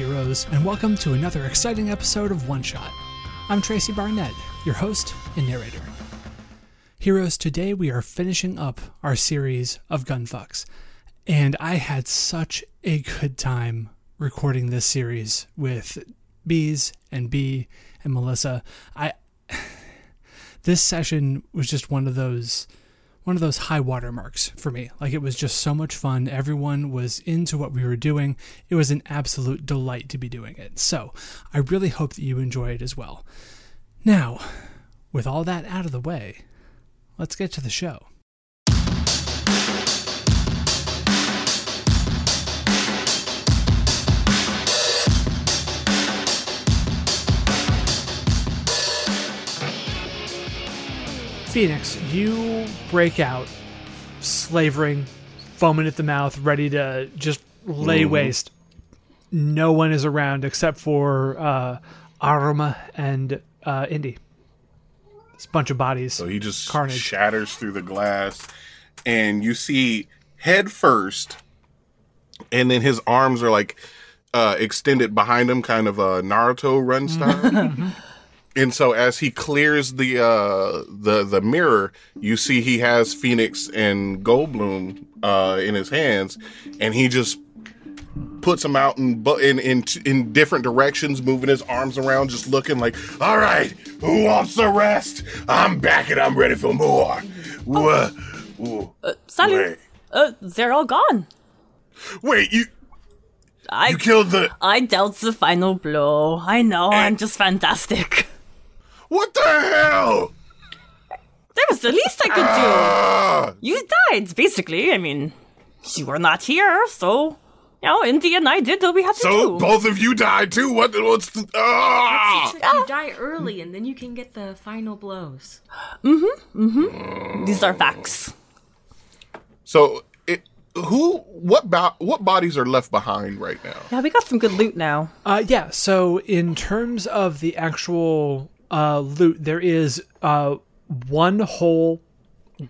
heroes, and welcome to another exciting episode of One Shot. I'm Tracy Barnett, your host and narrator. Heroes, today we are finishing up our series of gunfucks, and I had such a good time recording this series with Bees and B and Melissa. I this session was just one of those one of those high water marks for me. Like it was just so much fun. Everyone was into what we were doing. It was an absolute delight to be doing it. So I really hope that you enjoy it as well. Now, with all that out of the way, let's get to the show. Phoenix, you break out, slavering, foaming at the mouth, ready to just lay waste. No one is around except for uh, Arma and uh, Indy. It's a bunch of bodies. So he just Carnage. shatters through the glass, and you see head first, and then his arms are like uh, extended behind him, kind of a Naruto run style. and so as he clears the uh, the the mirror, you see he has Phoenix and Goldblum uh, in his hands, and he just puts them out in, in in in different directions, moving his arms around, just looking like, "All right, who wants the rest? I'm back and I'm ready for more." Salut. Wait. Uh, they're all gone. Wait, you I you killed the I dealt the final blow. I know, I'm just fantastic. what the hell? That was the least I could do. Ah! You died, basically. I mean, you were not here, so you know, Indy and I did what we had to So do. both of you died too. What? What's the? Ah! You die early, and then you can get the final blows. Mm-hmm. Mm-hmm. These are facts. So it. Who? What? Bo- what bodies are left behind right now? Yeah, we got some good loot now. Uh, yeah, so in terms of the actual uh, loot, there is uh, one whole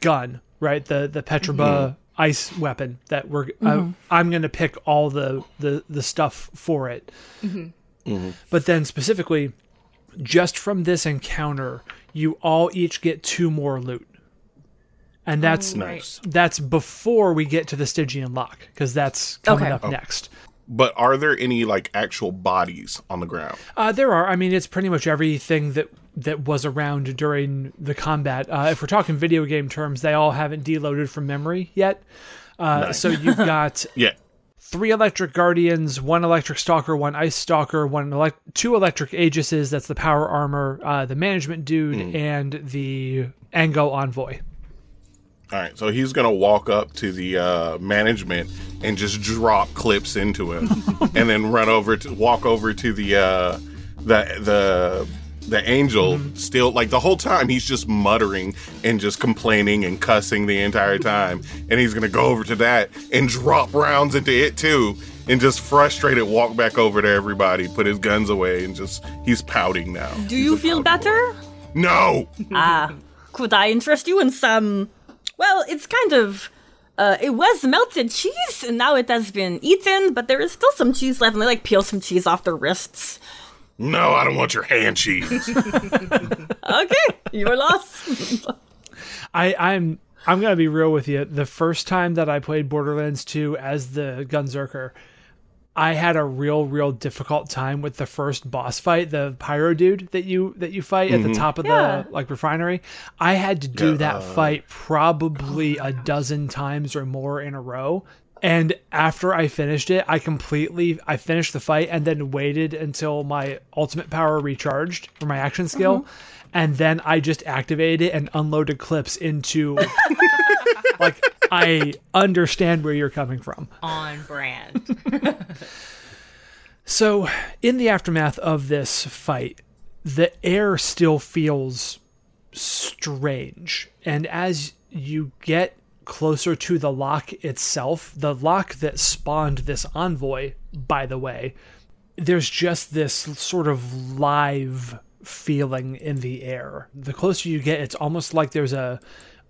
gun, right? The the Petroba ice weapon that we're. Uh, I'm going to pick all the, the the stuff for it. But then specifically, just from this encounter, you all each get two more loot, and that's Nice. that's before we get to the Stygian lock because that's coming Okay. up next. But are there any like actual bodies on the ground? Uh, there are. I mean, it's pretty much everything that that was around during the combat. Uh, if we're talking video game terms, they all haven't deloaded from memory yet. Uh, So you've got Yeah. three electric guardians, one electric stalker, one ice stalker, one elect- two electric aegises. That's the power armor, uh, the management dude, and the Ango envoy. All right, so he's gonna walk up to the uh, management and just drop clips into him, and then run over to walk over to the uh, the the the angel. Still, like the whole time, he's just muttering and just complaining and cussing the entire time. And he's gonna go over to that and drop rounds into it too, and just frustrated walk back over to everybody, put his guns away, and just he's pouting now. Do you feel better? No. Ah, could I interest you in some? Well, it's kind of. Uh, it was melted cheese, and now it has been eaten, but there is still some cheese left, and they like peel some cheese off their wrists. No, I don't want your hand cheese. Okay, your loss. I, I'm I'm gonna be real with you. The first time that I played Borderlands 2 as the Gunzerker, I had a real, real difficult time with the first boss fight, the pyro dude that you that you fight at the top of Yeah. the like refinery. I had to do Yeah, that uh, fight probably a dozen times or more in a row. And after I finished it, I completely I finished the fight and then waited until my ultimate power recharged for my action skill. And then I just activated it and unloaded clips into like I understand where you're coming from. On brand. So, in the aftermath of this fight, the air still feels strange. And as you get closer to the lock itself, the lock that spawned this envoy, by the way, there's just this sort of live feeling in the air. The closer you get, it's almost like there's a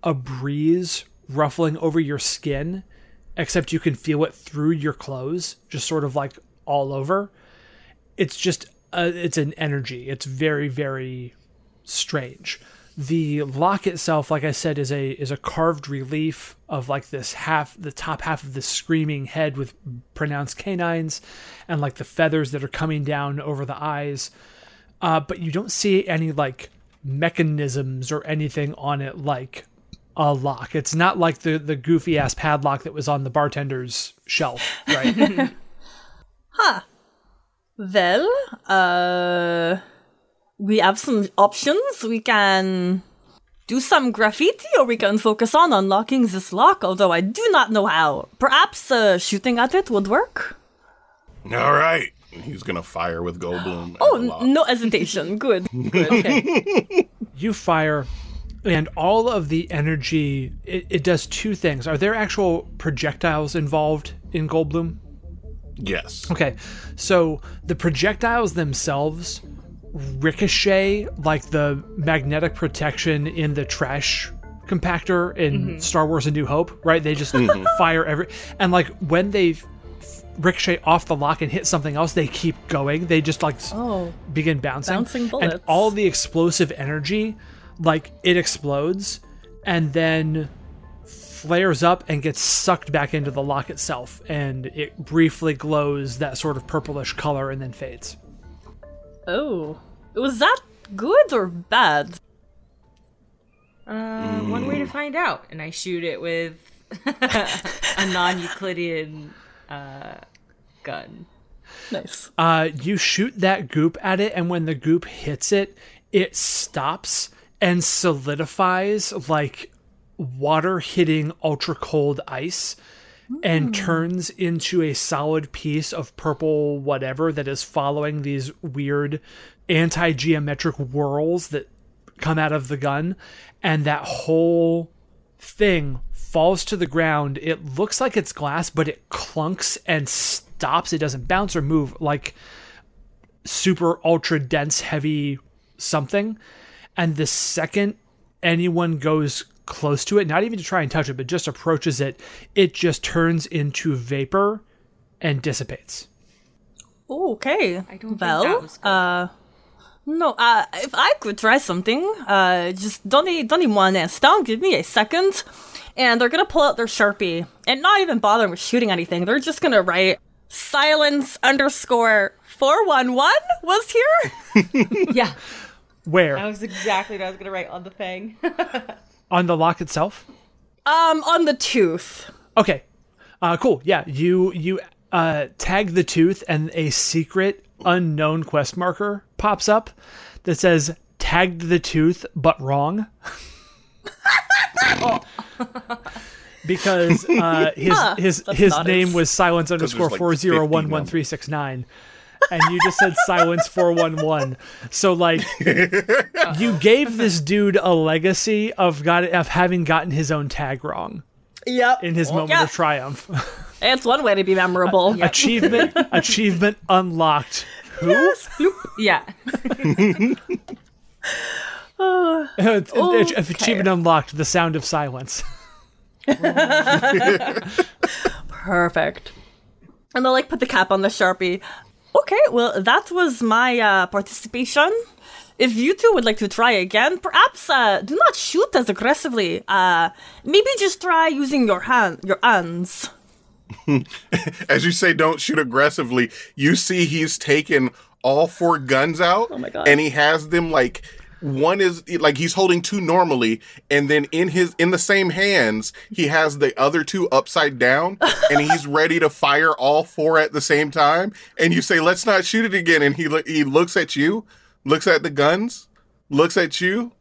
a breeze ruffling over your skin, except you can feel it through your clothes, just sort of like all over. it's just uh, it's an energy. It's very very strange. The lock itself, like I said, is a is a carved relief of like this half the top half of the screaming head with pronounced canines and like the feathers that are coming down over the eyes. Uh, but you don't see any like mechanisms or anything on it like a lock. It's not like the the goofy ass padlock that was on the bartender's shelf, right? Huh. Well, uh, we have some options. We can do some graffiti, or we can focus on unlocking this lock. Although I do not know how. Perhaps uh, shooting at it would work. All right. He's gonna fire with Goldblum. Oh, and the lock. n- no hesitation. Good. Good. Okay. you fire and all of the energy it, it does two things. Are there actual projectiles involved in goldblum? Yes. okay so the projectiles themselves ricochet like the magnetic protection in the trash compactor in mm-hmm. star wars a new hope right? They just mm-hmm. fire every and like when they ricochet off the lock and hit something else they keep going. They just like Oh. begin bouncing, Bouncing and bullets. all the explosive energy like it explodes and then flares up and gets sucked back into the lock itself and it briefly glows that sort of purplish color and then fades Oh, was that good or bad? Uh, One way to find out, and I shoot it with a non-Euclidean uh, gun. Nice. uh, you shoot that goop at it and when the goop hits it it stops and solidifies like water hitting ultra cold ice and hmm. turns into a solid piece of purple whatever that is following these weird anti-geometric whirls that come out of the gun. And that whole thing falls to the ground. It looks like it's glass but it clunks and stops. It doesn't bounce or move like super ultra dense heavy something and the second anyone goes close to it not even to try and touch it but just approaches it it just turns into vapor and dissipates Okay. I don't think well, that was uh, no. Uh, if I could try something, uh, just donne donne one instant. Give me a second, and they're gonna pull out their sharpie and not even bother with shooting anything. They're just gonna write silence underscore four one one was here. Yeah, where that was exactly what I was gonna write on the thing. on the lock itself um, on the tooth. Okay. Uh, cool. Yeah, you you uh, tag the tooth, and a secret unknown quest marker pops up that says "tagged the tooth, but wrong." because uh, his his his name his- was silence underscore four zero one one three six nine. And you just said silence 411. So, like, you gave this dude a legacy of got of having gotten his own tag wrong Yep. in his moment yeah. of triumph. It's one way to be memorable. achievement achievement unlocked who yeah, It's- it's achievement unlocked the sound of silence Perfect. And they'll like put the cap on the sharpie. Okay, well that was my uh, participation. If you two would like to try again, perhaps uh, do not shoot as aggressively. Uh, maybe just try using your hand, your hands. As you say, don't shoot aggressively. You see, he's taken all four guns out. Oh my God. And he has them like one is like he's holding two normally, and then in his in the same hands he has the other two upside down, and he's ready to fire all four at the same time. And you say, "Let's not shoot it again." And he lo- he looks at you, looks at the guns, looks at you,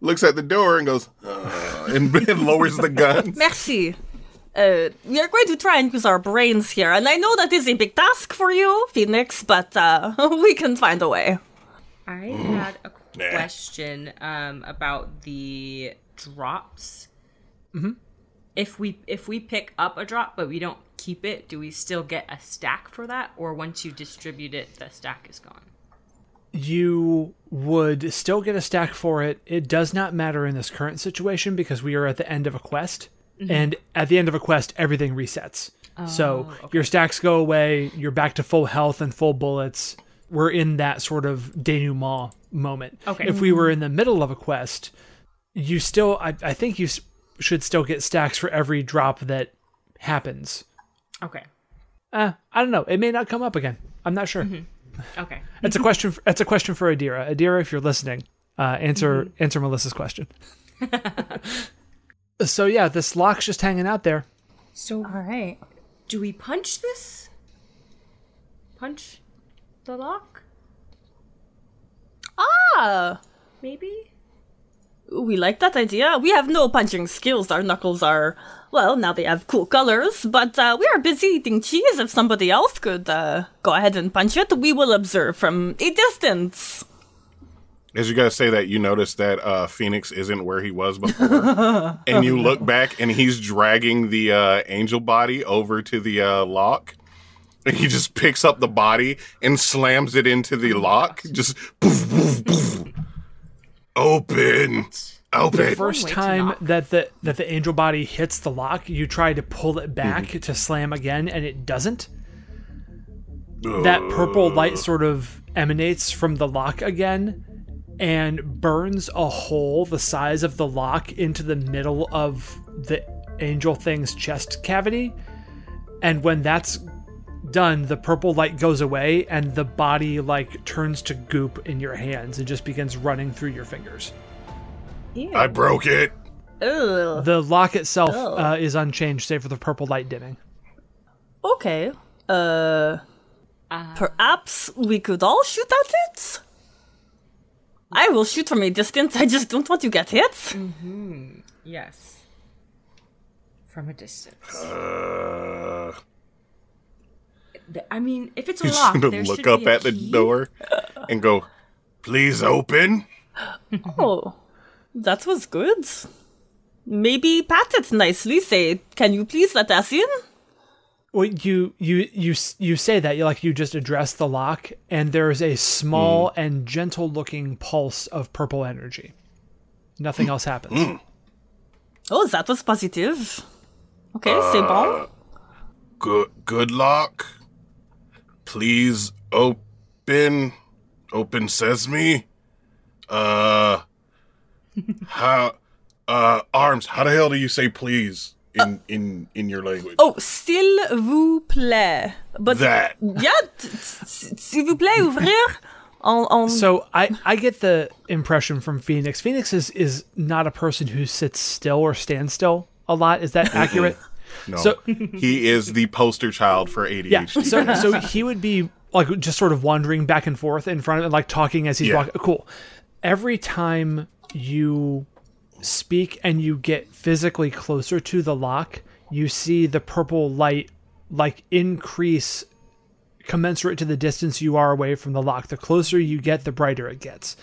looks at the door, and goes, "Uh," and, and lowers the guns. Merci. Uh, we are going to try and use our brains here, and I know that is a big task for you, Phoenix, but uh, we can find a way. I had a Nah. question um, about the drops. Mm-hmm. If we if we pick up a drop but we don't keep it, do we still get a stack for that, or once you distribute it, the stack is gone? you would still get a stack for it it does not matter in this current situation because we are at the end of a quest and at the end of a quest everything resets so your stacks go away you're back to full health and full bullets we're in that sort of denouement moment. Okay. If we were in the middle of a quest, you still, I, I think you should still get stacks for every drop that happens. Okay. Uh, I don't know. It may not come up again. I'm not sure. Okay. It's a question. For, it's a question for Adira. Adira, if you're listening, uh, answer answer Melissa's question. so yeah, this lock's just hanging out there. So All right. do we punch this? Punch the lock? Ah, Maybe? we like that idea. We have no punching skills. Our knuckles are, well, now they have cool colors, but uh, we are busy eating cheese. If somebody else could uh, go ahead and punch it, we will observe from a distance. As you guys say that, you notice that uh, Phoenix isn't where he was before, and you look back, and he's dragging the uh, angel body over to the uh, lock, and he just picks up the body and slams it into the lock. Just poof, poof, poof. open, open. First time that the that the angel body hits the lock, you try to pull it back Mm-hmm. to slam again, and it doesn't. That purple light sort of emanates from the lock again and burns a hole the size of the lock into the middle of the angel thing's chest cavity. And when that's done, the purple light goes away and the body like turns to goop in your hands and just begins running through your fingers. I broke it. Ugh. The lock itself uh, is unchanged, save for the purple light dimming. Okay. Uh, perhaps we could all shoot at it? I will shoot from a distance. I just don't want to get hit. Yes. From a distance. Uh, Th- I mean, if it's a he's lock, gonna look up be a at the door and go, "Please open." Oh, that was good. Maybe pat it nicely. Say, can you please let us in? Well, you you you you say that you like you just address the lock, and there's a small hmm. and gentle-looking pulse of purple energy. Nothing else happens. Hmm. Oh, that was positive. Okay, c'est bon. Uh, good, good luck. Please open, open sesame. Uh, how, uh, arms. How the hell do you say please in in in your language? Oh, s'il vous plaît. But That. yeah, t- t- s'il vous plaît, ouvrir. On, on... So I I get the impression from Phoenix. Phoenix is is not a person who sits still or stands still a lot. Is that accurate? No, So- he is the poster child for ADHD. Yeah. So so he would be like just sort of wandering back and forth in front of it, like talking as he's Yeah. walking. Cool. Every time you speak and you get physically closer to the lock, you see the purple light like increase commensurate to the distance you are away from the lock. The closer you get, the brighter it gets.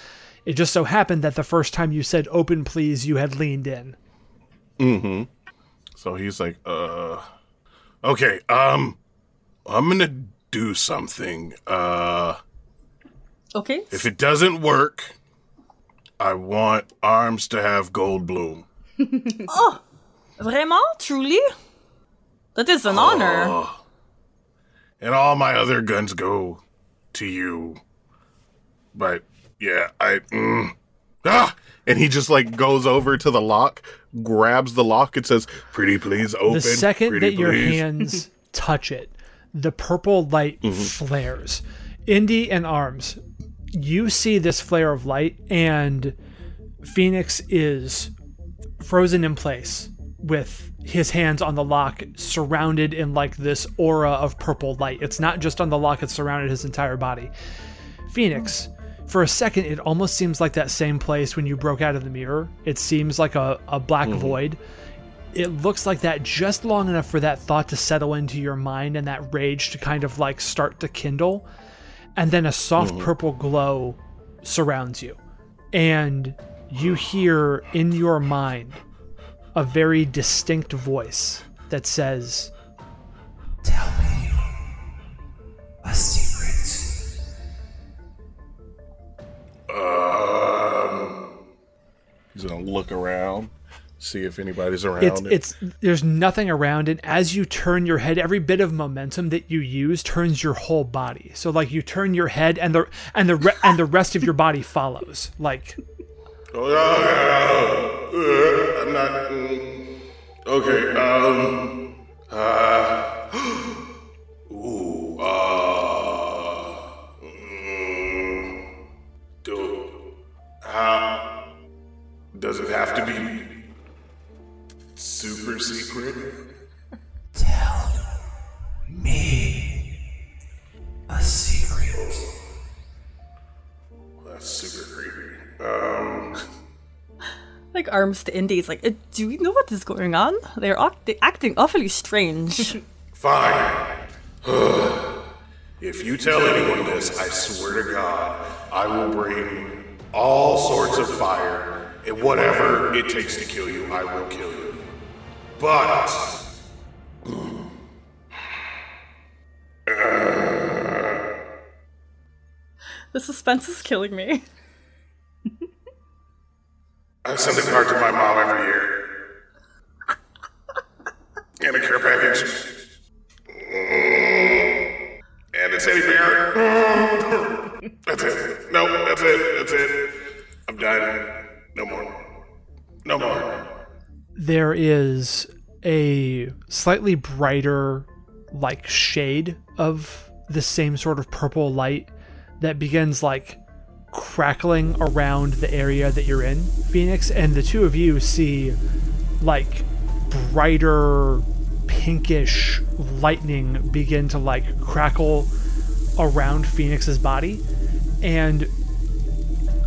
It just so happened that the first time you said open please, you had leaned in. Mm-hmm. So he's like, uh, okay, um, I'm gonna do something. Uh, okay. if it doesn't work, I want arms to have Goldblum. Oh, vraiment? Truly? That is an honor. and all my other guns go to you. But yeah, I mm, ah, and he just like goes over to the lock, grabs the lock, and says, "Pretty please open." the second that your hands touch it, the purple light mm-hmm. flares. Indy and Arms, you see this flare of light, and Phoenix is frozen in place with his hands on the lock, surrounded in like this aura of purple light. It's not just on the lock, it's surrounded his entire body. Phoenix, for a second, it almost seems like that same place when you broke out of the mirror. It seems like a, a black mm-hmm. void. It looks like that just long enough for that thought to settle into your mind and that rage to kind of like start to kindle. And then a soft mm-hmm. purple glow surrounds you. And you hear in your mind a very distinct voice that says, Tell me a secret. He's gonna look around, See if anybody's around. It's it. it's there's nothing around and as you turn your head every bit of momentum that you use turns your whole body. So like you turn your head and the and the re- and the rest of your body follows. Like Oh, yeah, yeah, uh, I'm not. mm, okay. Um. Arms to Indy. It's like, uh, do we know what is going on? They're act- acting awfully strange. Fine. if you tell anyone this, I swear to God, I will bring all sorts of fire and whatever it takes to kill you, I will kill you. But the suspense is killing me. I send a card to my mom every year. And a care package. And a teddy bear. That's it. No, that's it. That's it. I'm done. No more. No more. there is a slightly brighter like shade of the same sort of purple light that begins like crackling around the area that you're in. Phoenix and the two of you see like brighter pinkish lightning begin to like crackle around phoenix's body. And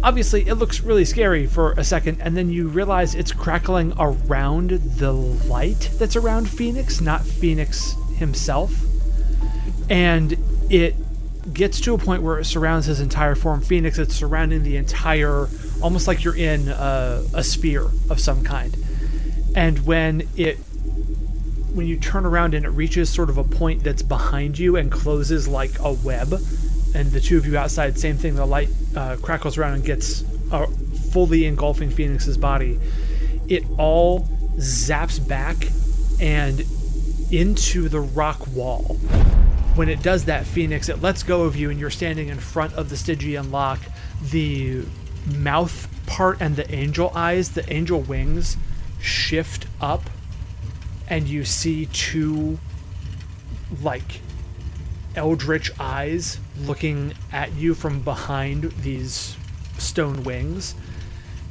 obviously it looks really scary for a second and then you realize it's crackling around the light that's around phoenix not phoenix himself. And it gets to a point where it surrounds his entire form. Phoenix it's surrounding the entire almost like you're in a, a sphere of some kind. And when it when you turn around and it reaches sort of a point that's behind you and closes like a web and the two of you outside same thing the light uh, crackles around and gets uh, fully engulfing phoenix's body it all zaps back and into the rock wall when it does that phoenix it lets go of you and you're standing in front of the stygian lock. The mouth part and the angel eyes the angel wings shift up and you see two like eldritch eyes looking at you from behind these stone wings.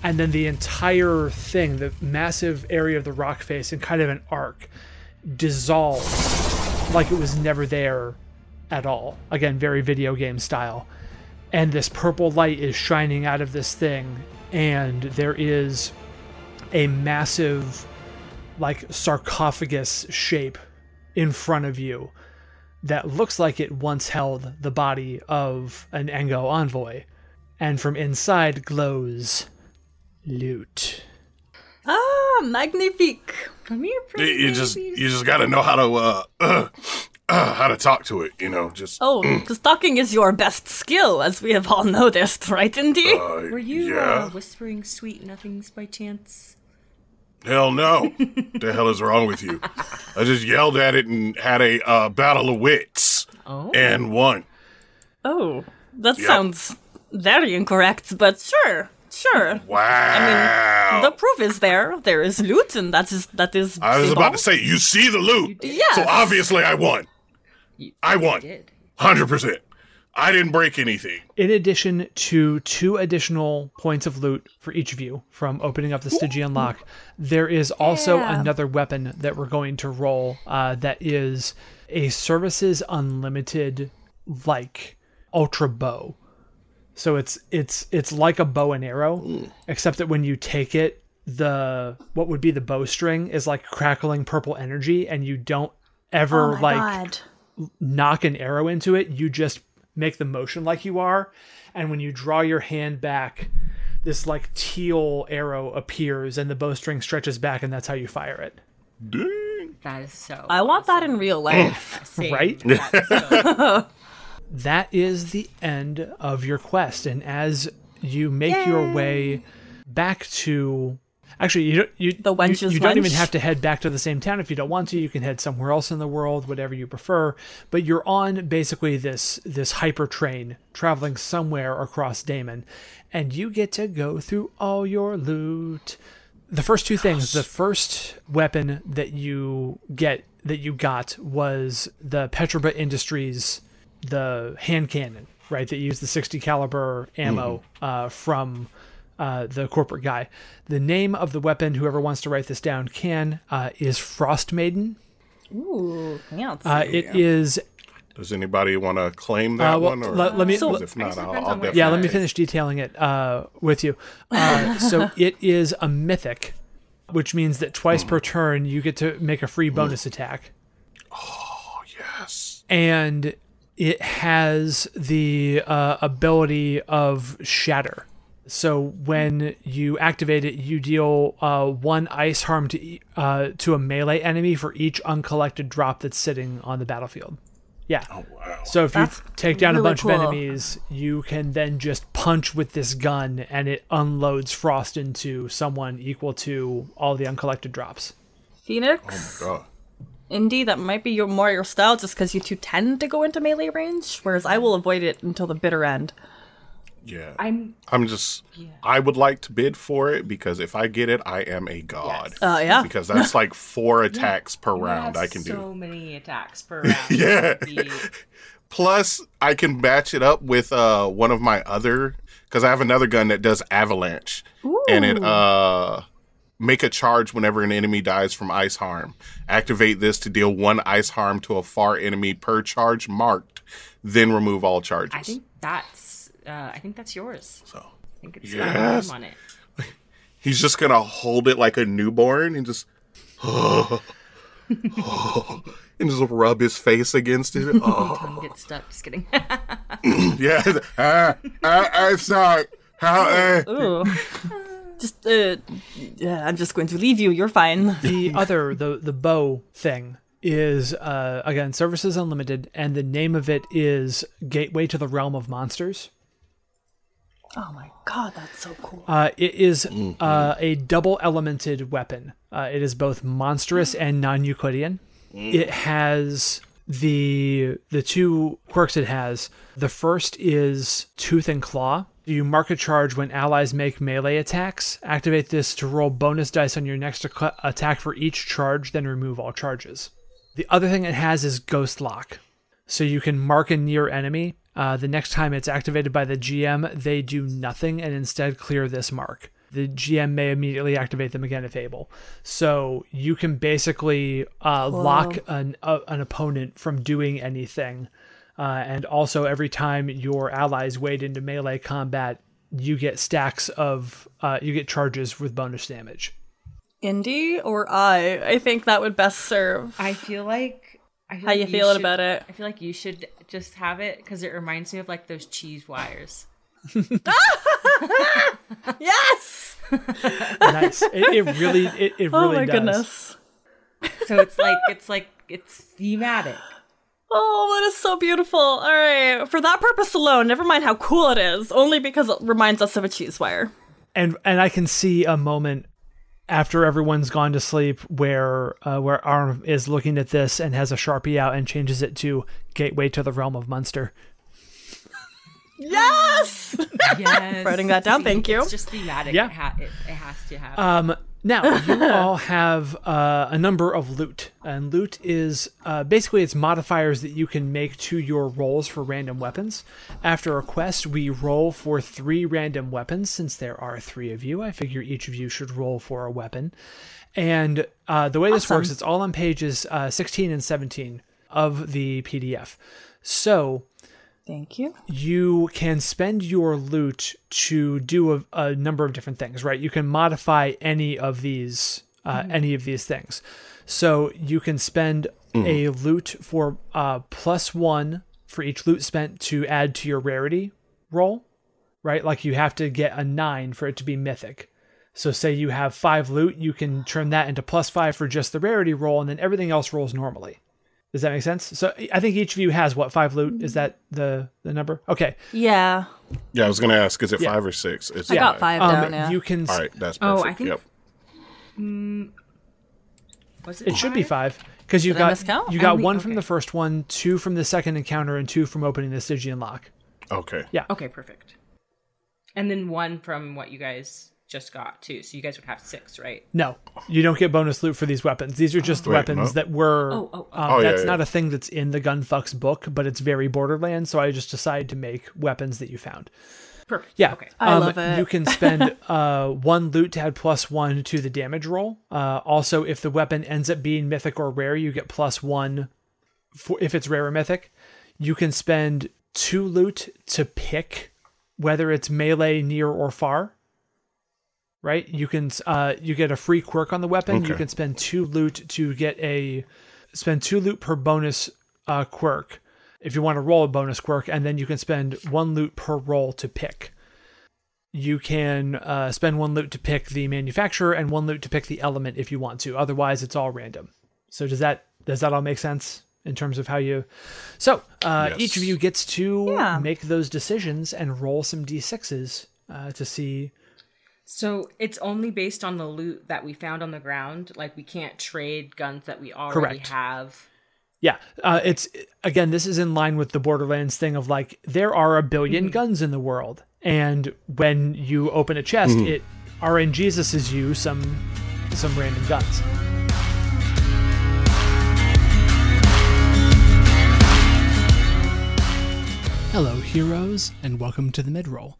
And then the entire thing the massive area of the rock face in kind of an arc dissolves like it was never there at all again very video game style and this purple light is shining out of this thing and there is a massive like sarcophagus shape in front of you that looks like it once held the body of an Engo envoy. And from inside glows loot. ah, magnifique. Come here, You, pretty you just you just got to know how to uh, uh, uh, how to talk to it. You know, just Oh, Mm. because talking is your best skill, as we have all noticed, right, Indy? uh, Were you yeah. uh, whispering sweet nothings by chance? Hell no. the hell is wrong with you? I just yelled at it and had a uh, battle of wits Oh. and won. oh, that Yep. sounds very incorrect, but sure, sure. Wow. I mean, the proof is there. There is loot, and that is that is. I was about to say, you see the loot. Yes. So obviously I won. I won. Did. 100%. I didn't break anything. In addition to two additional points of loot for each of you from opening up the Stygian lock, there is also Yeah. another weapon that we're going to roll uh, that is a Services Unlimited like ultra bow. So it's it's it's like a bow and arrow, hmm. except that when you take it, the what would be the bowstring is like crackling purple energy, and you don't ever Oh like God. nock an arrow into it, you just make the motion like you are. And when you draw your hand back, this like teal arrow appears and the bowstring stretches back, and that's how you fire it. Dang. That is so. I want that in real life. Same. Right? That is the end of your quest. And as you make your way back to Actually, you don't. You, The you, wench's you don't even have to head back to the same town if you don't want to. You can head somewhere else in the world, whatever you prefer. But you're on basically this this hyper train traveling somewhere across Damon, and you get to go through all your loot. The first two things. The first weapon that you get that you got was the Petrobra Industries the hand cannon, right? That used the 60 caliber ammo uh, from uh, the corporate guy. The name of the weapon, whoever wants to write this down can, uh, is Frost Maiden. Ooh, fancy. Uh, it is. Does anybody want to claim that Uh, well, one? Or let- let me- because let- if not, I guess it I'll, I'll definitely. Yeah, let me finish detailing it uh, with you. Uh, so it is a mythic, which means that twice per turn you get to make a free bonus attack. Oh yes. and it has the uh, ability of shatter. So when you activate it, you deal uh, one ice harm to uh, to a melee enemy for each uncollected drop that's sitting on the battlefield. Yeah. Oh wow. So if you take down a bunch cool. of enemies, you can then just punch with this gun, and it unloads frost into someone equal to all the uncollected drops. Phoenix, Oh my God. Indy, that might be your more your style, just because you two tend to go into melee range, whereas I will avoid it until the bitter end. Yeah. I'm I'm just. I would like to bid for it because if I get it, I am a god. Yes. Uh, yeah. Because that's like four attacks per round I can so do. So many attacks per round. Yeah. The- Plus, I can match it up with uh one of my other because I have another gun that does avalanche, and it uh make a charge whenever an enemy dies from ice harm. Activate this to deal one ice harm to a far enemy per charge marked, then remove all charges. I think that's uh, I think that's yours. so. I think it's got Yes. on it. He's just gonna hold it like a newborn and just oh and just rub his face against it. Oh, gets stuck. Just kidding. yeah. Ah, ah, I saw it. How? eh. Ooh. just, uh, yeah, I'm just going to leave you. You're fine. the other the the bow thing is uh again services unlimited and the name of it is gateway to the realm of monsters Oh my god, that's so cool. uh it is uh a double elemented weapon uh it is both monstrous and non-euclidean it has the the two quirks it has the first is tooth and claw you mark a charge when allies make melee attacks? Activate this to roll bonus dice on your next ac- attack for each charge then remove all charges. The other thing it has is ghost lock. So you can mark a near enemy. Uh, the next time it's activated by the gm they do nothing and instead clear this mark. The GM may immediately activate them again if able. So you can basically uh, lock an uh, an opponent from doing anything, uh, and also every time your allies wade into melee combat, you get stacks of uh, you get charges with bonus damage. Indy or I? I think that would best serve. I feel like. I feel How like you feeling should- about it? I feel like you should just have it because it reminds me of like those cheese wires. Yes! Nice. it, it really it, it really oh my does. goodness. So it's like it's like it's thematic. Oh, that is so beautiful. All right. For that purpose alone, never mind how cool it is, only because it reminds us of a cheese wire. and and I can see a moment after everyone's gone to sleep where uh, where Arm is looking at this and has a sharpie out and changes it to Gateway to the Realm of Munster. Yes! Yes. Writing that down, thank you. It's just thematic. Yeah. It, ha- it, it has to have. Um, now you all have uh, a number of loot, and loot is uh, basically it's modifiers that you can make to your rolls for random weapons. After a quest, we roll for three random weapons. Since there are three of you, I figure each of you should roll for a weapon. And uh, the way this works, it's all on pages uh, 16 and 17 of the PDF. So Thank you. you can spend your loot to do a, a number of different things, right? You can modify any of these uh, any of these things. So you can spend a loot for uh, plus one for each loot spent to add to your rarity roll, right? Like you have to get a nine for it to be mythic. So say you have five loot, you can turn that into plus five for just the rarity roll, and then everything else rolls normally. Does that make sense? So I think each of you has what five loot? Is mm-hmm. that the the number? Okay. Yeah. Yeah, I was gonna ask, is it Yeah. five or six? It's I got five Um, down, yeah. You can. All right, that's perfect. Oh. I think- Yep. Mm, was it? It should be five? five because you got you got Only- one from the first one, two from the second encounter, and two from opening the Stygian lock. Okay. Yeah. Okay, perfect. And then one from what you guys just got too. So you guys would have six, right? No, you don't get bonus loot for these weapons. These are just Wait, weapons no? that were. Oh, oh, oh. um, Oh, yeah, that's yeah. not a thing that's in the Gunfucks book, but it's very Borderlands. So I just decided to make weapons that you found. Perfect. Yeah. Okay. I um, love it. You can spend uh, one loot to add plus one to the damage roll. Uh, also, if the weapon ends up being mythic or rare, you get plus one for if it's rare or mythic. You can spend two loot to pick whether it's melee, near, or far. Right? You can uh, you get a free quirk on the weapon. You can spend two loot to get a spend two loot per bonus uh, quirk if you want to roll a bonus quirk, and then you can spend one loot per roll to pick. You can uh, spend one loot to pick the manufacturer and one loot to pick the element if you want to. Otherwise, it's all random. So does that does that all make sense in terms of how you? So uh, Yes. each of you gets to Yeah. make those decisions and roll some d6s uh, to see. So it's only based on the loot that we found on the ground. Like we can't trade guns that we already Correct. have. Yeah, uh, it's again. This is in line with the Borderlands thing of like there are a 1000000000 guns in the world, and when you open a chest, it RNGesus you some some random guns. Hello, heroes, and welcome to the midroll.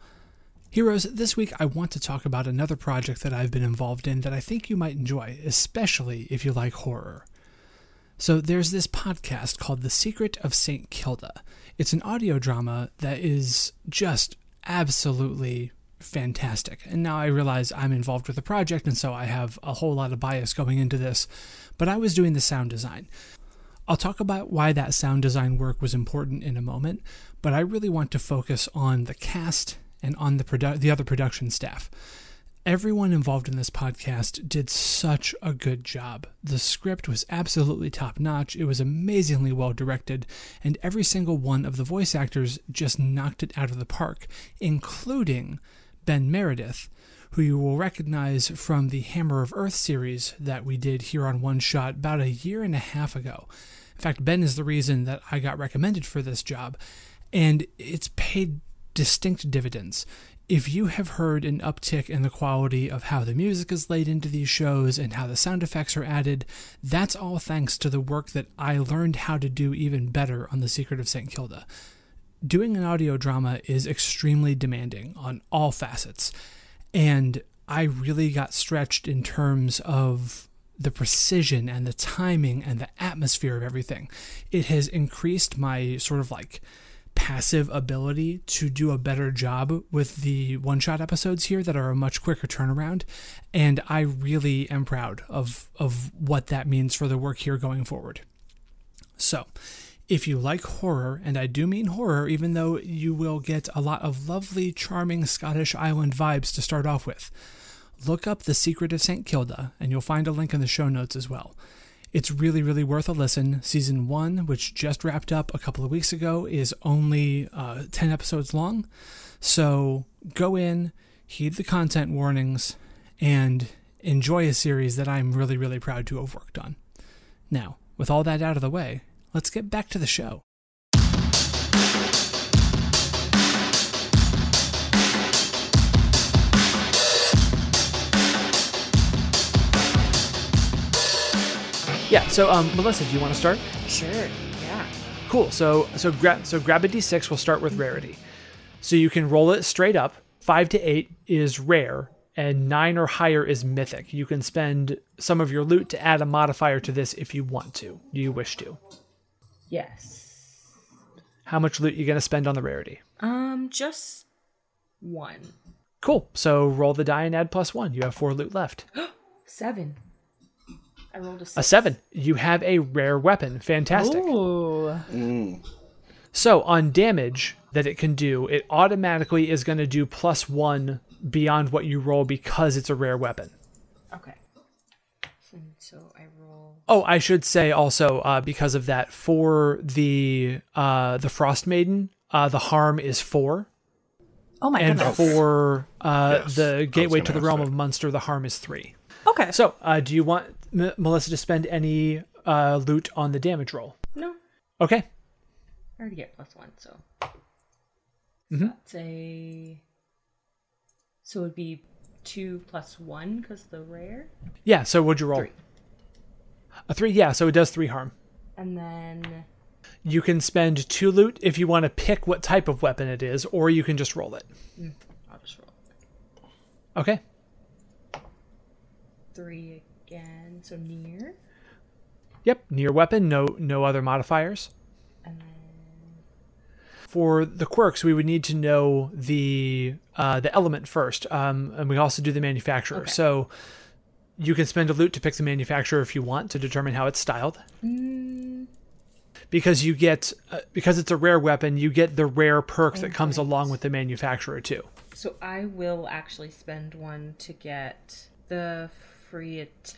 Heroes, this week I want to talk about another project that I've been involved in that I think you might enjoy, especially if you like horror. So there's this podcast called The Secret of St. Kilda. It's an audio drama that is just absolutely fantastic. And now I realize I'm involved with the project, and so I have a whole lot of bias going into this, but I was doing the sound design. I'll talk about why that sound design work was important in a moment, but I really want to focus on the cast and on the produ- the other production staff. Everyone involved in this podcast did such a good job. The script was absolutely top notch, it was amazingly well directed, and every single one of the voice actors just knocked it out of the park, including Ben Meredith, who you will recognize from the Hammer of Earth series that we did here on One Shot about a year and a half ago. In fact, Ben is the reason that I got recommended for this job, and it's paid distinct dividends. If you have heard an uptick in the quality of how the music is laid into these shows and how the sound effects are added, that's all thanks to the work that I learned how to do even better on The Secret of St. Kilda. Doing an audio drama is extremely demanding on all facets, and I really got stretched in terms of the precision and the timing and the atmosphere of everything. It has increased my sort of like passive ability to do a better job with the one shot episodes here that are a much quicker turnaround. And I really am proud of, of what that means for the work here going forward. So, if you like horror, and I do mean horror, even though you will get a lot of lovely, charming Scottish Island vibes to start off with, look up The Secret of St. Kilda, and you'll find a link in the show notes as well. It's really, really worth a listen. Season one, which just wrapped up a couple of weeks ago, is only uh, 10 episodes long. So go in, heed the content warnings, and enjoy a series that I'm really, really proud to have worked on. Now, with all that out of the way, let's get back to the show. Yeah, so um, Melissa, do you want to start? Sure. Yeah. Cool. So so grab so grab a d6. We'll start with rarity. So you can roll it straight up. Five to eight is rare, and nine or higher is mythic. You can spend some of your loot to add a modifier to this if you want to. Do you wish to? Yes. How much loot you gonna spend on the rarity? Um, just one. Cool. So roll the die and add plus one. You have four loot left. Seven. I rolled a six. A seven. You have a rare weapon. Fantastic. Ooh. So on damage that it can do, it automatically is going to do plus one beyond what you roll because it's a rare weapon. Okay. So I roll. Oh, I should say also uh, because of that for the uh, the Frost Maiden, uh, the harm is four, Oh my god. and goodness. for uh, Yes, the Gateway gonna the Realm that. of Munster, the harm is three. Okay. So, uh, do you want M- Melissa to spend any uh, loot on the damage roll? No, Okay. I already get plus one, so. That's a. So it would be two plus one because the rare, Yeah. So, would you roll? Three. A three. Yeah. So it does three harm. and then You can spend two loot if you want to pick what type of weapon it is, or you can just roll it. I'll just roll Okay. three. So near, Yep. Near weapon. No. No other modifiers. and then For the quirks, we would need to know the uh, the element first, um, and we also do the manufacturer. Okay. So you can spend a loot to pick the manufacturer if you want to determine how it's styled. Because you get uh, because it's a rare weapon, you get the rare perk that comes along with the manufacturer too. So I will actually spend one to get the free at-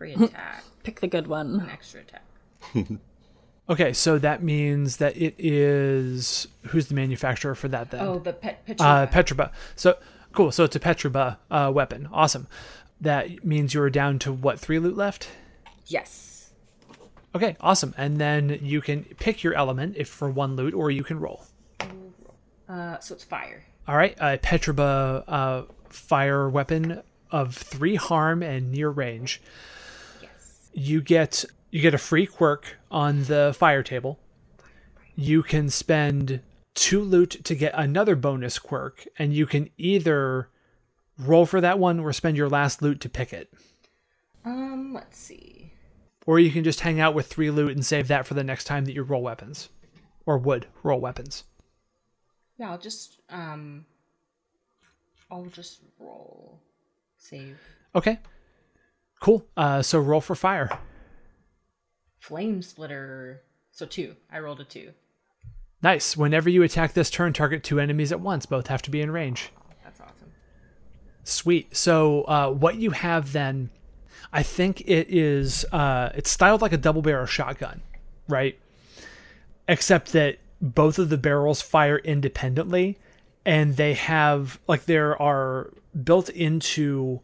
free attack, Pick the good one. an extra attack. Okay, so that means that it is who's the manufacturer for that then? Oh, the pet uh, Petra. Petroba. So cool. So it's a Petroba uh, weapon. Awesome. That means you're down to what three loot left? yes. Okay, awesome. And then you can pick your element if for one loot, or you can roll. Uh, so it's fire. All right, a Petroba uh, fire weapon of three harm and near range. You get you get a free quirk on the fire table. You can spend two loot to get another bonus quirk, and you can either roll for that one or spend your last loot to pick it. Um, let's see. Or you can just hang out with three loot and save that for the next time that you roll weapons. Or would roll weapons. Yeah, I'll just um, I'll just roll, save Okay. Cool. Uh, so roll for fire. flame splitter. So two. I rolled a two. Nice. Whenever you attack this turn, target two enemies at once. Both have to be in range. That's awesome. Sweet. So uh, what you have then, I think it is uh, it's styled like a double barrel shotgun, right? Except that both of the barrels fire independently, and they have like there are built into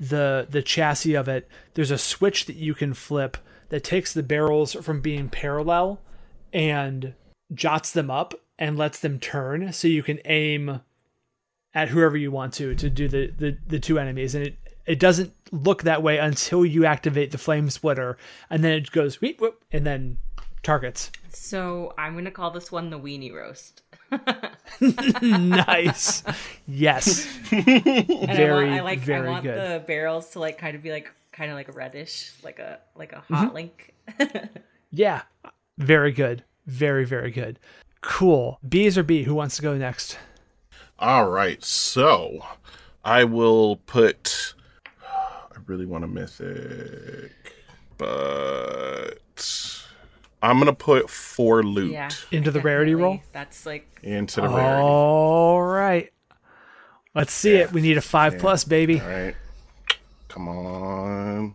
the the chassis of it. There's a switch that you can flip that takes the barrels from being parallel and jots them up and lets them turn, so you can aim at whoever you want to to do the, the, the two enemies and it it doesn't look that way until you activate the flame splitter and then it goes whoop, whoop, and then targets So I'm gonna call this one the weenie roast. Nice yes And Very, I, want, I like very I want good. the barrels to like kind of be like kind of like reddish, like a like a Mm-hmm. hot link. yeah very good very very good cool bees or b who wants to go next All right, so I will put. I really want a mythic, but I'm gonna put four loot Yeah. Into the rarity roll? That's like into the rarity. all right let's see it we need a five plus baby All right, come on.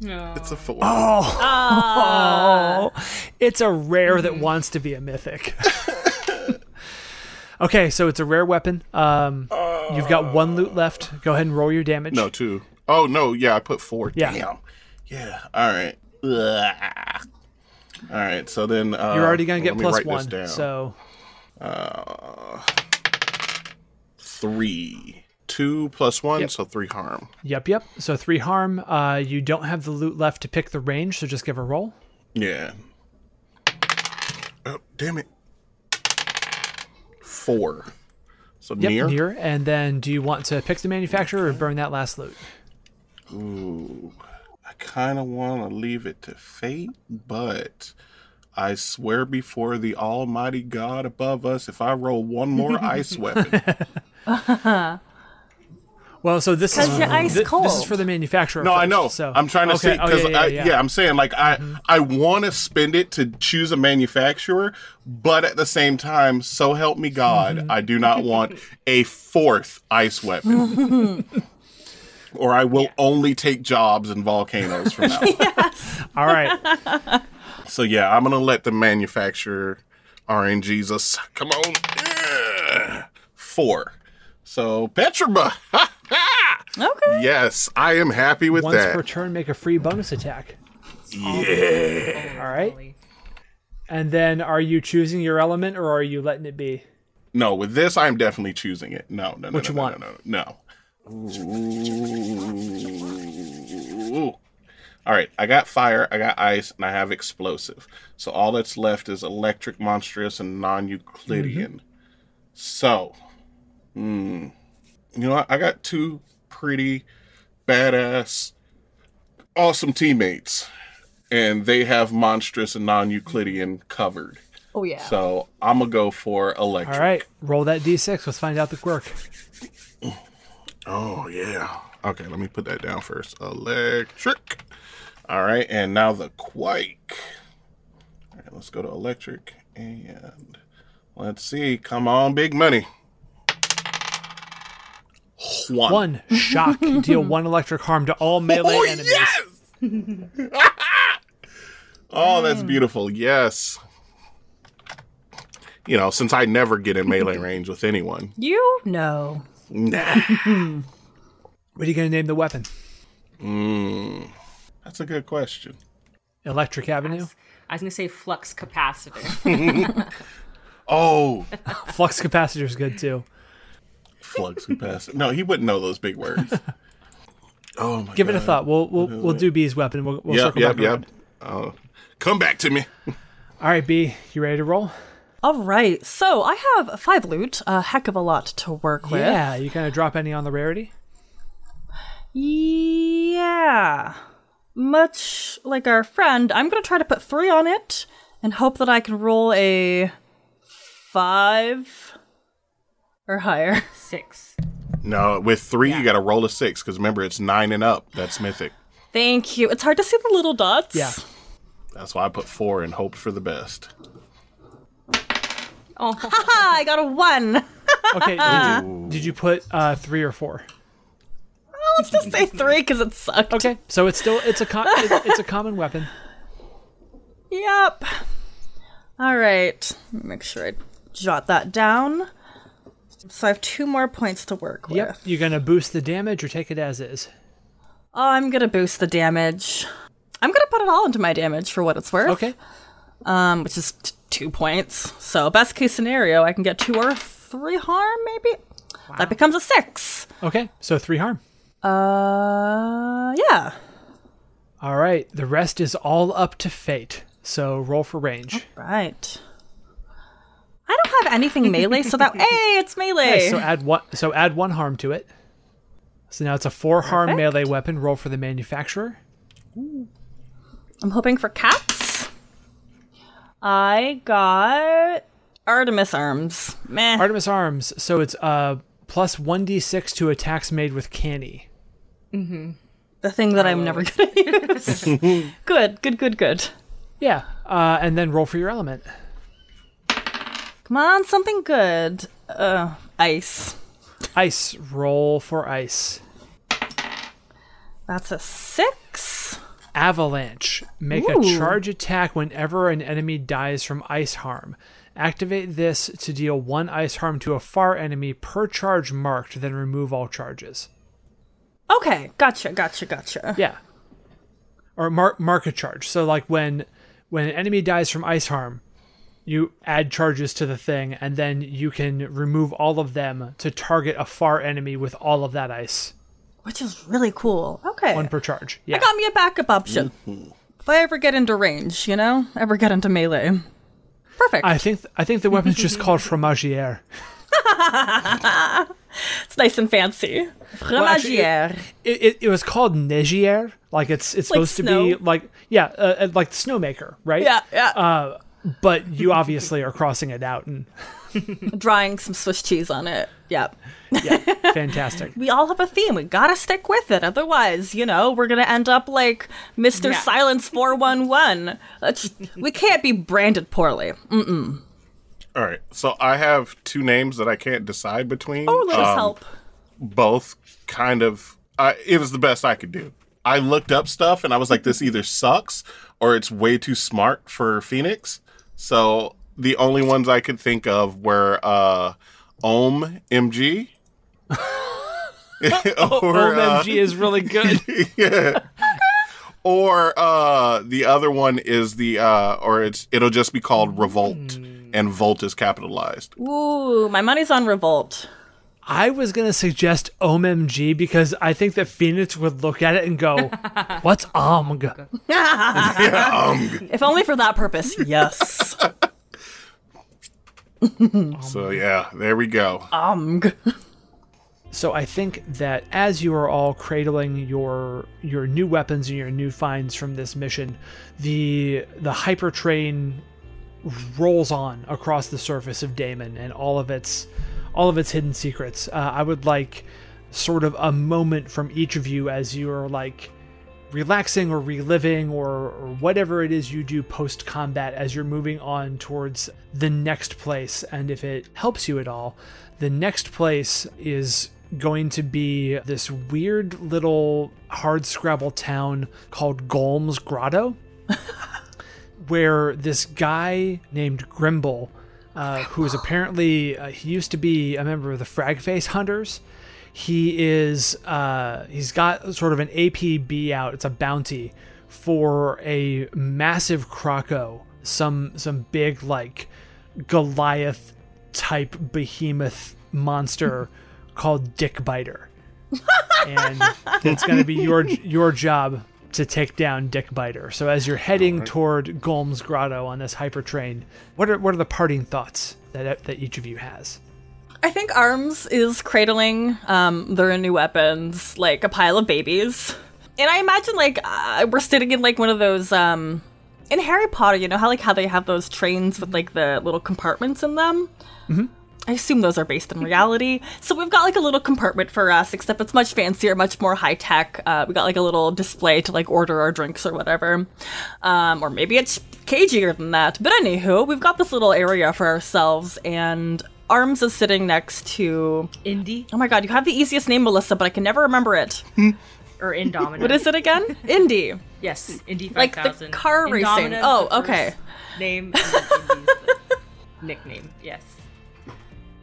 no. It's a four. Oh, it's a rare that wants to be a mythic. okay, so it's a rare weapon. Um, you've got one loot left. Go ahead and roll your damage. No, two. Oh no, yeah, I put four. Yeah. Damn. Yeah. All right. Ugh. All right. So then uh, you're already gonna get plus one. So Uh, three, two plus one, Yep. so three harm. yep, yep. So three harm. Uh, you don't have the loot left to pick the range, so just give a roll. Yeah. Oh, damn it. Four. So Yep, near. near. And then, do you want to pick the manufacturer or burn that last loot? Ooh, kind of want to leave it to fate, but I swear before the Almighty God above us, if I roll one more ice weapon, Well, so this is 'Cause you're ice thi- This is for the manufacturer. no, I know. So I'm trying to Okay, say oh, because yeah, yeah, yeah. yeah, I'm saying like I mm-hmm. I want to spend it to choose a manufacturer, but at the same time, so help me God, mm-hmm. I do not want a fourth ice weapon. Or I will only take jobs in volcanoes from now. on. All right. So yeah, I'm gonna let the manufacturer RNGesus come on. Yeah. Four. So Petroba. Okay. yes, I am happy with Once that. Once per turn, make a free bonus attack. yeah. All right. And then, are you choosing your element or are you letting it be? No, with this, I'm definitely choosing it. No, no, no, What no, you no, want? no, no, no. Ooh. All right, I got fire, I got ice, and I have explosive. So all that's left is electric, monstrous, and non-Euclidean. Mm-hmm. So, hmm, you know? I got two pretty badass, awesome teammates, and they have monstrous and non-Euclidean covered. Oh yeah. So I'm gonna go for electric. All right, roll that d6. Let's find out the quirk. Oh yeah. Okay, let me put that down first. Electric. All right, and now the quake. All right, let's go to electric and let's see. Come on, big money. One. One shock, deal one electric harm to all melee Oh enemies. yes! oh, that's hmm. beautiful. Yes. You know, since I never get in melee range with anyone. you know. Nah. What are you going to name the weapon? Hmm. That's a good question. Electric Avenue? I was gonna say flux capacitor. Oh, Flux capacitor is good too. flux capacitor. No, he wouldn't know those big words. Oh my Give it a thought. We'll we'll, we'll do B's weapon. We'll, we'll Yep, circle yep, back yep. around. Oh, come back to me. All right, B, you ready to roll? All right. So I have five loot, a heck of a lot to work with. Yeah, you gonna drop any on the rarity? Yeah. Much like our friend, I'm going to try to put three on it and hope that I can roll a five or higher. Six. No, with three, you got to roll a six because remember it's nine and up. That's mythic. Thank you. It's hard to see the little dots. Yeah. That's why I put four and hoped for the best. Oh, Ha! I got a one. Okay, did you, did you put uh, three or four? Let's just say three because it sucked. Okay, so it's still it's a com- it- it's a common weapon. Yep. All right. Make sure I jot that down. So I have two more points to work with. Yep, you're gonna boost the damage or take it as is. Oh, I'm gonna boost the damage. I'm gonna put it all into my damage for what it's worth. Okay, Um, which is t- two points. So best case scenario, I can get two or three harm, maybe. That becomes a six. okay, so three harm. Uh, yeah. All right, the rest is all up to fate. So roll for range. Right. I don't have anything melee, so that hey, it's melee. Okay, so add one. So add one harm to it. So now it's a four harm melee weapon. Roll for the manufacturer. I'm hoping for cats. I got Artemis arms. Meh. Artemis arms. So it's uh plus one d six to attacks made with canny. the thing that I'm never gonna use. good, good, good, good. Yeah, uh, and then roll for your element. Come on, something good. Uh, ice. Ice. Roll for ice. That's a six. Avalanche. Make Ooh. a charge attack whenever an enemy dies from ice harm. Activate this to deal one ice harm to a far enemy per charge marked, then remove all charges. Okay, gotcha, gotcha, gotcha. Yeah. Or mark mark a charge. So like when when an enemy dies from ice harm, you add charges to the thing, and then you can remove all of them to target a far enemy with all of that ice. Which is really cool. Okay. One per charge. Yeah. I got me a backup option. If I ever get into range, you know, ever get into melee. Perfect. I think I think the weapon's just called fromagiere. it's nice and fancy. actually, Fromagière. It, it, it was called Negier. Like it's it's Like supposed to be like yeah, uh, uh, like the snowmaker, right? yeah, yeah. Uh, but you obviously are crossing it out and Drawing some Swiss cheese on it. Yep. yeah, fantastic. We all have a theme. We gotta stick with it. Otherwise, you know, we're gonna end up like Mr. Yeah. Silence 411. That's, we can't be branded poorly. Mm. All right, so I have two names that I can't decide between. Oh, let us Um, help. Both kind of. I it was the best I could do. I looked up stuff and I was like, this either sucks or it's way too smart for Phoenix. So the only ones I could think of were uh, Ohm MG or, uh, OMG is really good. yeah. Or uh the other one is the uh or it's it'll just be called Revolt and Volt is capitalized. Ooh, my money's on Revolt. I was gonna suggest OMG because I think that Phoenix would look at it and go, "What's OMG?" If only for that purpose, yes. So yeah, there we go. Um, So I think that as you are all cradling your your new weapons and your new finds from this mission, the the hyper train rolls on across the surface of Damon and all of its all of its hidden secrets. Uh, I would like sort of a moment from each of you as you are like relaxing or reliving or, or whatever it is you do post combat as you're moving on towards the next place. And if it helps you at all, the next place is going to be this weird little hard scrabble town called Golm's Grotto, where this guy named Grimble, uh, who is apparently uh, he used to be a member of the Fragface Hunters. He is uh, he's got sort of an APB out. It's a bounty for a massive croco, some some big like Goliath type behemoth monster called Dick Biter. and it's going to be your your job to take down Dick Biter. So as you're heading toward Golm's Grotto on this hyper train, what are what are the parting thoughts that that each of you has? I think Arms is cradling um, their new weapons like a pile of babies. And I imagine like uh, we're sitting in like one of those um, in Harry Potter, you know how like how they have those trains with like the little compartments in them. Mm-hmm. I assume those are based in reality. So we've got like a little compartment for us, except it's much fancier, much more high tech. Uh, we got like a little display to like order our drinks or whatever, um, or maybe it's cagier than that. But anywho, we've got this little area for ourselves, and Arms is sitting next to. Indie Oh my god, you have the easiest name, Melissa, but I can never remember it. or Indominus. What is it again? Indy. Yes, Indy Like the 5000. car racing. Oh, okay. Name. and then Indy's the nickname. Yes.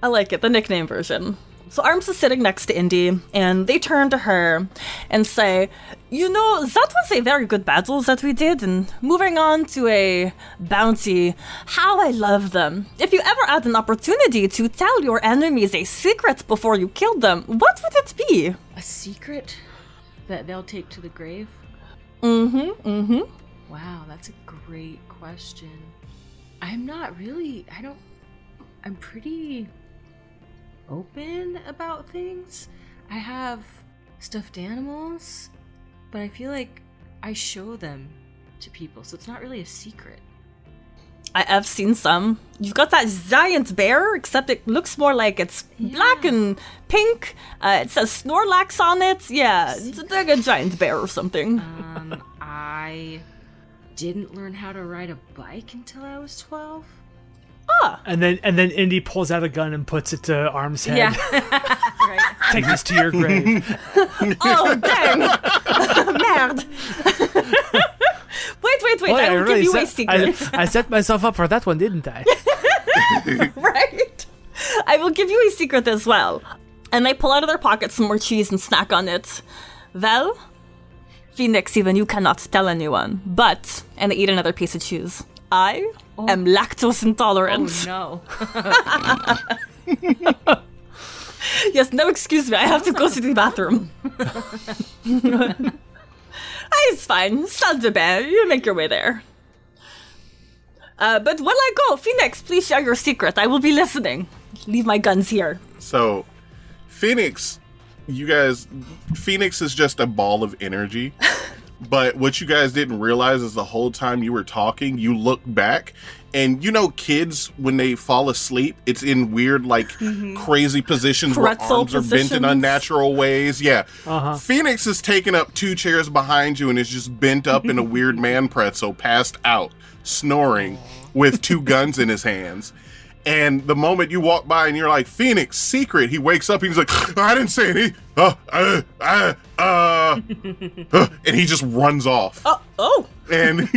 I like it, the nickname version. So Arms is sitting next to Indy, and they turn to her and say, You know, that was a very good battle that we did, and moving on to a bounty, how I love them. If you ever had an opportunity to tell your enemies a secret before you killed them, what would it be? A secret that they'll take to the grave? Mm-hmm, mm-hmm. Wow, that's a great question. I'm not really. I don't. I'm pretty open about things. I have stuffed animals, but I feel like I show them to people, so it's not really a secret. I have seen some. You've got that giant bear, except it looks more like it's black and pink. Uh, it says Snorlax on it. Yeah, it's like a giant bear or something. Um, I didn't learn how to ride a bike until I was 12. Ah. And then and then Indy pulls out a gun and puts it to Arm's head. Yeah. right. Take this to your grave. oh, dang! Merde! wait, wait, wait. Boy, I will give you a set, secret. I, I set myself up for that one, didn't I? right? I will give you a secret as well. And they pull out of their pocket some more cheese and snack on it. Well, Phoenix, even you cannot tell anyone. But, and they eat another piece of cheese. I am lactose intolerant. Oh no. Yes, no, excuse me. I have to go to the bathroom. it's fine. Salle de bain. You make your way there. Uh, but while I go, Phoenix, please share your secret. I will be listening. Leave my guns here. So, Phoenix, you guys, Phoenix is just a ball of energy. But what you guys didn't realize is the whole time you were talking, you look back and you know, kids when they fall asleep, it's in weird, like crazy positions where Pretzel arms are bent in unnatural ways. Yeah. Uh-huh. Phoenix is taking up two chairs behind you and is just bent up in a weird man pretzel, passed out, snoring, with two guns in his hands. And the moment you walk by and you're like, Phoenix, secret, he wakes up and he's like, I didn't say any. Uh, uh, uh, uh, and he just runs off. Oh, oh. And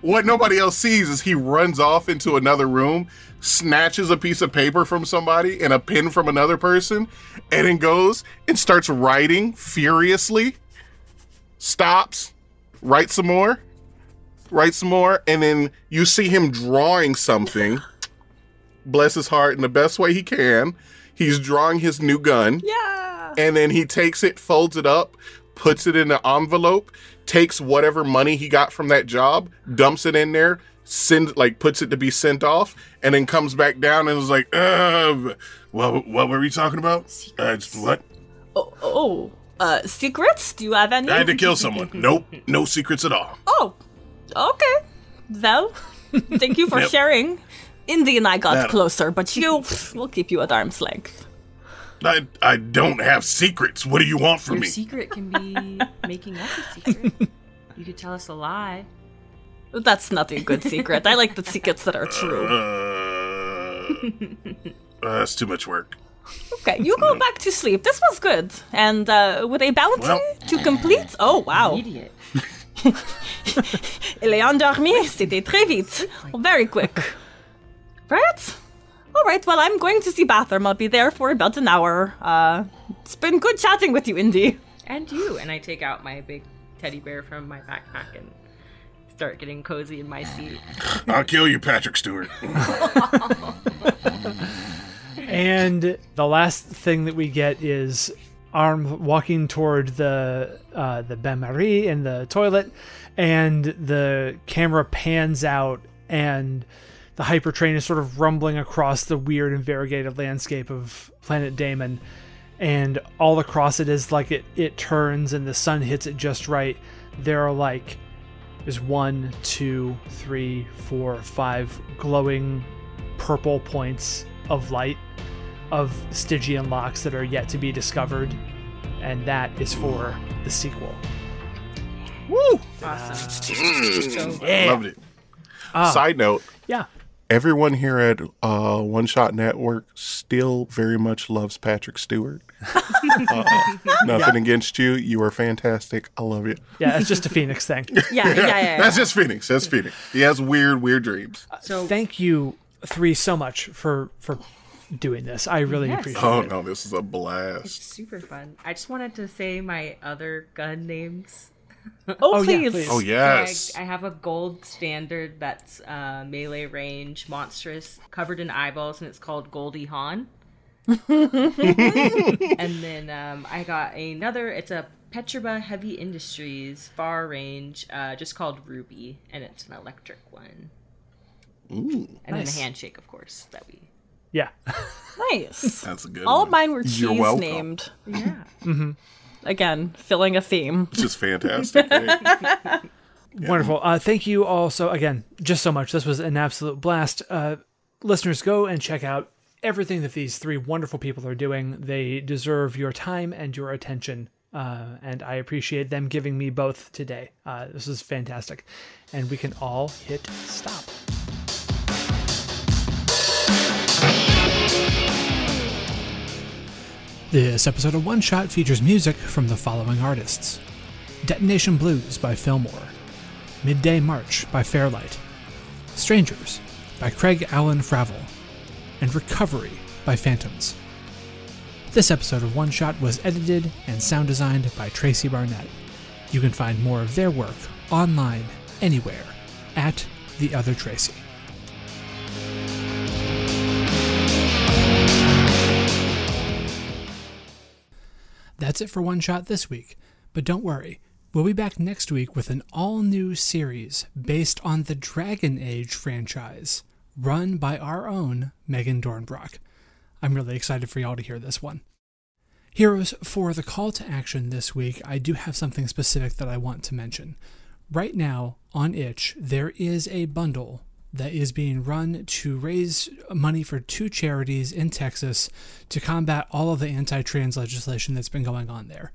what nobody else sees is he runs off into another room, snatches a piece of paper from somebody and a pen from another person, and then goes and starts writing furiously. Stops, writes some more, writes some more, and then you see him drawing something. Bless his heart in the best way he can. He's drawing his new gun Yeah. and then he takes it, folds it up, puts it in an envelope, takes whatever money he got from that job, dumps it in there, send like puts it to be sent off, and then comes back down and is like, uh, what, what were we talking about? Uh, what? Oh, oh. Uh, secrets? Do you have any? I had to kill someone. nope, no secrets at all. Oh, okay. Well, thank you for Yep. sharing. Indy and I got That- closer, but you, we'll keep you at arm's length. I I don't have secrets. What do you want from Your me? secret can be making up a secret. You could tell us a lie. That's not a good secret. I like the secrets that are true. Uh, uh, that's too much work. Okay, you go back to sleep. This was good. And uh, with a bounty Well- to complete. Oh, wow. Idiot. Il est endormi. C'était très vite. Very quick. Right? All right, well, I'm going to see bathroom. I'll be there for about an hour. Uh, it's been good chatting with you, Indy. And you. And I take out my big teddy bear from my backpack and start getting cozy in my seat. I'll kill you, Patrick Stewart. And the last thing that we get is Arm walking toward the uh, the bain marie in the toilet, and the camera pans out, and the hypertrain is sort of rumbling across the weird and variegated landscape of Planet Damon, and all across it is like it it turns and the sun hits it just right. There are like there's one, two, three, four, five glowing purple points of light of Stygian locks that are yet to be discovered, and that is for the sequel. Woo! Awesome. Yeah. Loved it. Ah. Side note, Yeah. Everyone here at uh, One Shot Network still very much loves Patrick Stewart. Uh, nothing against you. You are fantastic. I love you. Yeah, it's just a Phoenix thing. Yeah, yeah, yeah. yeah. That's just Phoenix. That's Phoenix. He has weird, weird dreams. So Thank you three so much for for doing this. I really Yes. appreciate Oh it. Oh no, this is a it's blast. super fun. I just wanted to say my other gun names. Oh, Oh, yeah, please. please. Oh So yes. I, I have a gold standard that's uh, melee range, monstrous, covered in eyeballs, and it's called Goldie Hawn. and then um, I got another. It's a Petroba Heavy Industries far range, uh, just called Ruby, and it's an electric one. and Nice. then a handshake, of course, that we. Yeah. Nice. That's a good All one. of mine were You're cheese welcome. named. Yeah. Again, filling a theme. Just fantastic. Hey, Wonderful. Uh, thank you all so again, just so much. This was an absolute blast. Uh, listeners, go and check out everything that these three wonderful people are doing. They deserve your time and your attention. Uh, and I appreciate them giving me both today. Uh, this is fantastic. And we can all hit stop. This episode of One Shot features music from the following artists Detonation Blues by Fillmore, Midday March by Fairlight, Strangers by Craig Allen Fravel, and Recovery by Phantoms. This episode of One Shot was edited and sound designed by Tracy Barnett. You can find more of their work online anywhere at The Other Tracy. That's it for One Shot this week, but don't worry, we'll be back next week with an all new series based on the Dragon Age franchise, run by our own Megan Dornbrock. I'm really excited for y'all to hear this one. Heroes, for the call to action this week, I do have something specific that I want to mention. Right now, on Itch, there is a bundle that is being run to raise money for two charities in Texas to combat all of the anti trans legislation that's been going on there.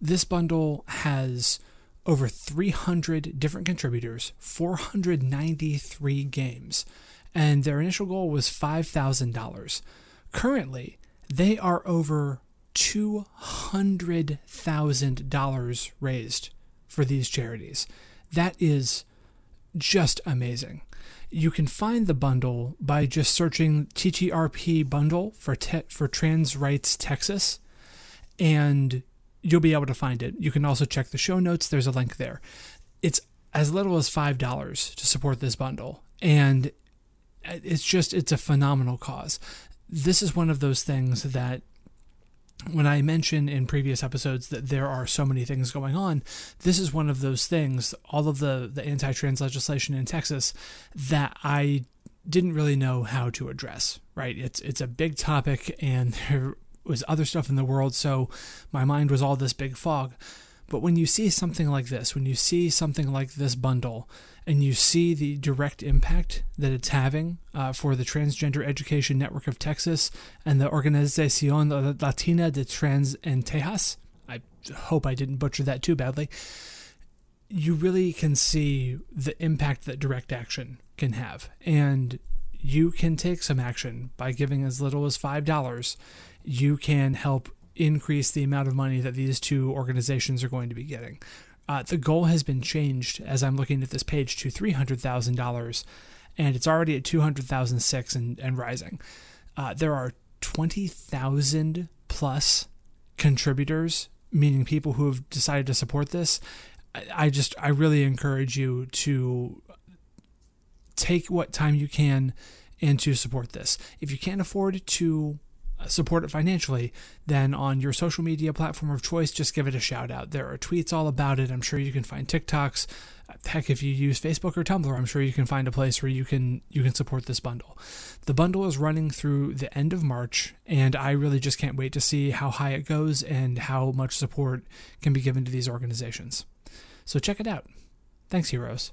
This bundle has over 300 different contributors, 493 games, and their initial goal was $5,000. Currently, they are over $200,000 raised for these charities. That is just amazing. You can find the bundle by just searching TTRP bundle for te- for Trans Rights Texas and you'll be able to find it. You can also check the show notes, there's a link there. It's as little as $5 to support this bundle and it's just it's a phenomenal cause. This is one of those things that when I mentioned in previous episodes that there are so many things going on, this is one of those things, all of the, the anti trans legislation in Texas, that I didn't really know how to address, right? It's, it's a big topic and there was other stuff in the world, so my mind was all this big fog. But when you see something like this, when you see something like this bundle, and you see the direct impact that it's having uh, for the Transgender Education Network of Texas and the Organización Latina de Trans en Tejas, I hope I didn't butcher that too badly, you really can see the impact that direct action can have. And you can take some action by giving as little as $5. You can help increase the amount of money that these two organizations are going to be getting. Uh, the goal has been changed as I'm looking at this page to $300,000, and it's already at 200,006 and, and rising. Uh, there are 20,000 plus contributors, meaning people who have decided to support this. I, I just, I really encourage you to take what time you can and to support this. If you can't afford to support it financially, then on your social media platform of choice, just give it a shout out. There are tweets all about it. I'm sure you can find TikToks. Heck, if you use Facebook or Tumblr, I'm sure you can find a place where you can you can support this bundle. The bundle is running through the end of March, and I really just can't wait to see how high it goes and how much support can be given to these organizations. So check it out. Thanks, heroes.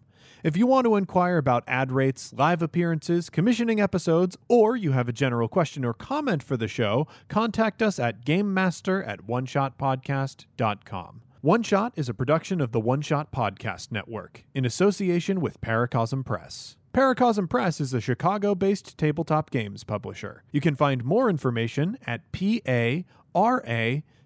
If you want to inquire about ad rates, live appearances, commissioning episodes, or you have a general question or comment for the show, contact us at GameMaster at OneShotPodcast.com. One Shot is a production of the One Shot Podcast Network in association with Paracosm Press. Paracosm Press is a Chicago based tabletop games publisher. You can find more information at p a r a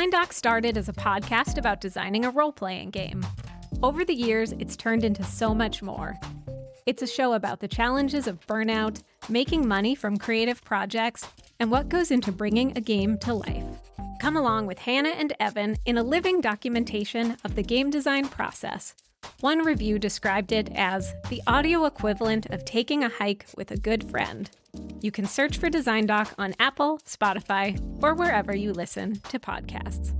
Design Doc started as a podcast about designing a role playing game. Over the years, it's turned into so much more. It's a show about the challenges of burnout, making money from creative projects, and what goes into bringing a game to life. Come along with Hannah and Evan in a living documentation of the game design process. One review described it as the audio equivalent of taking a hike with a good friend. You can search for Design Doc on Apple, Spotify, or wherever you listen to podcasts.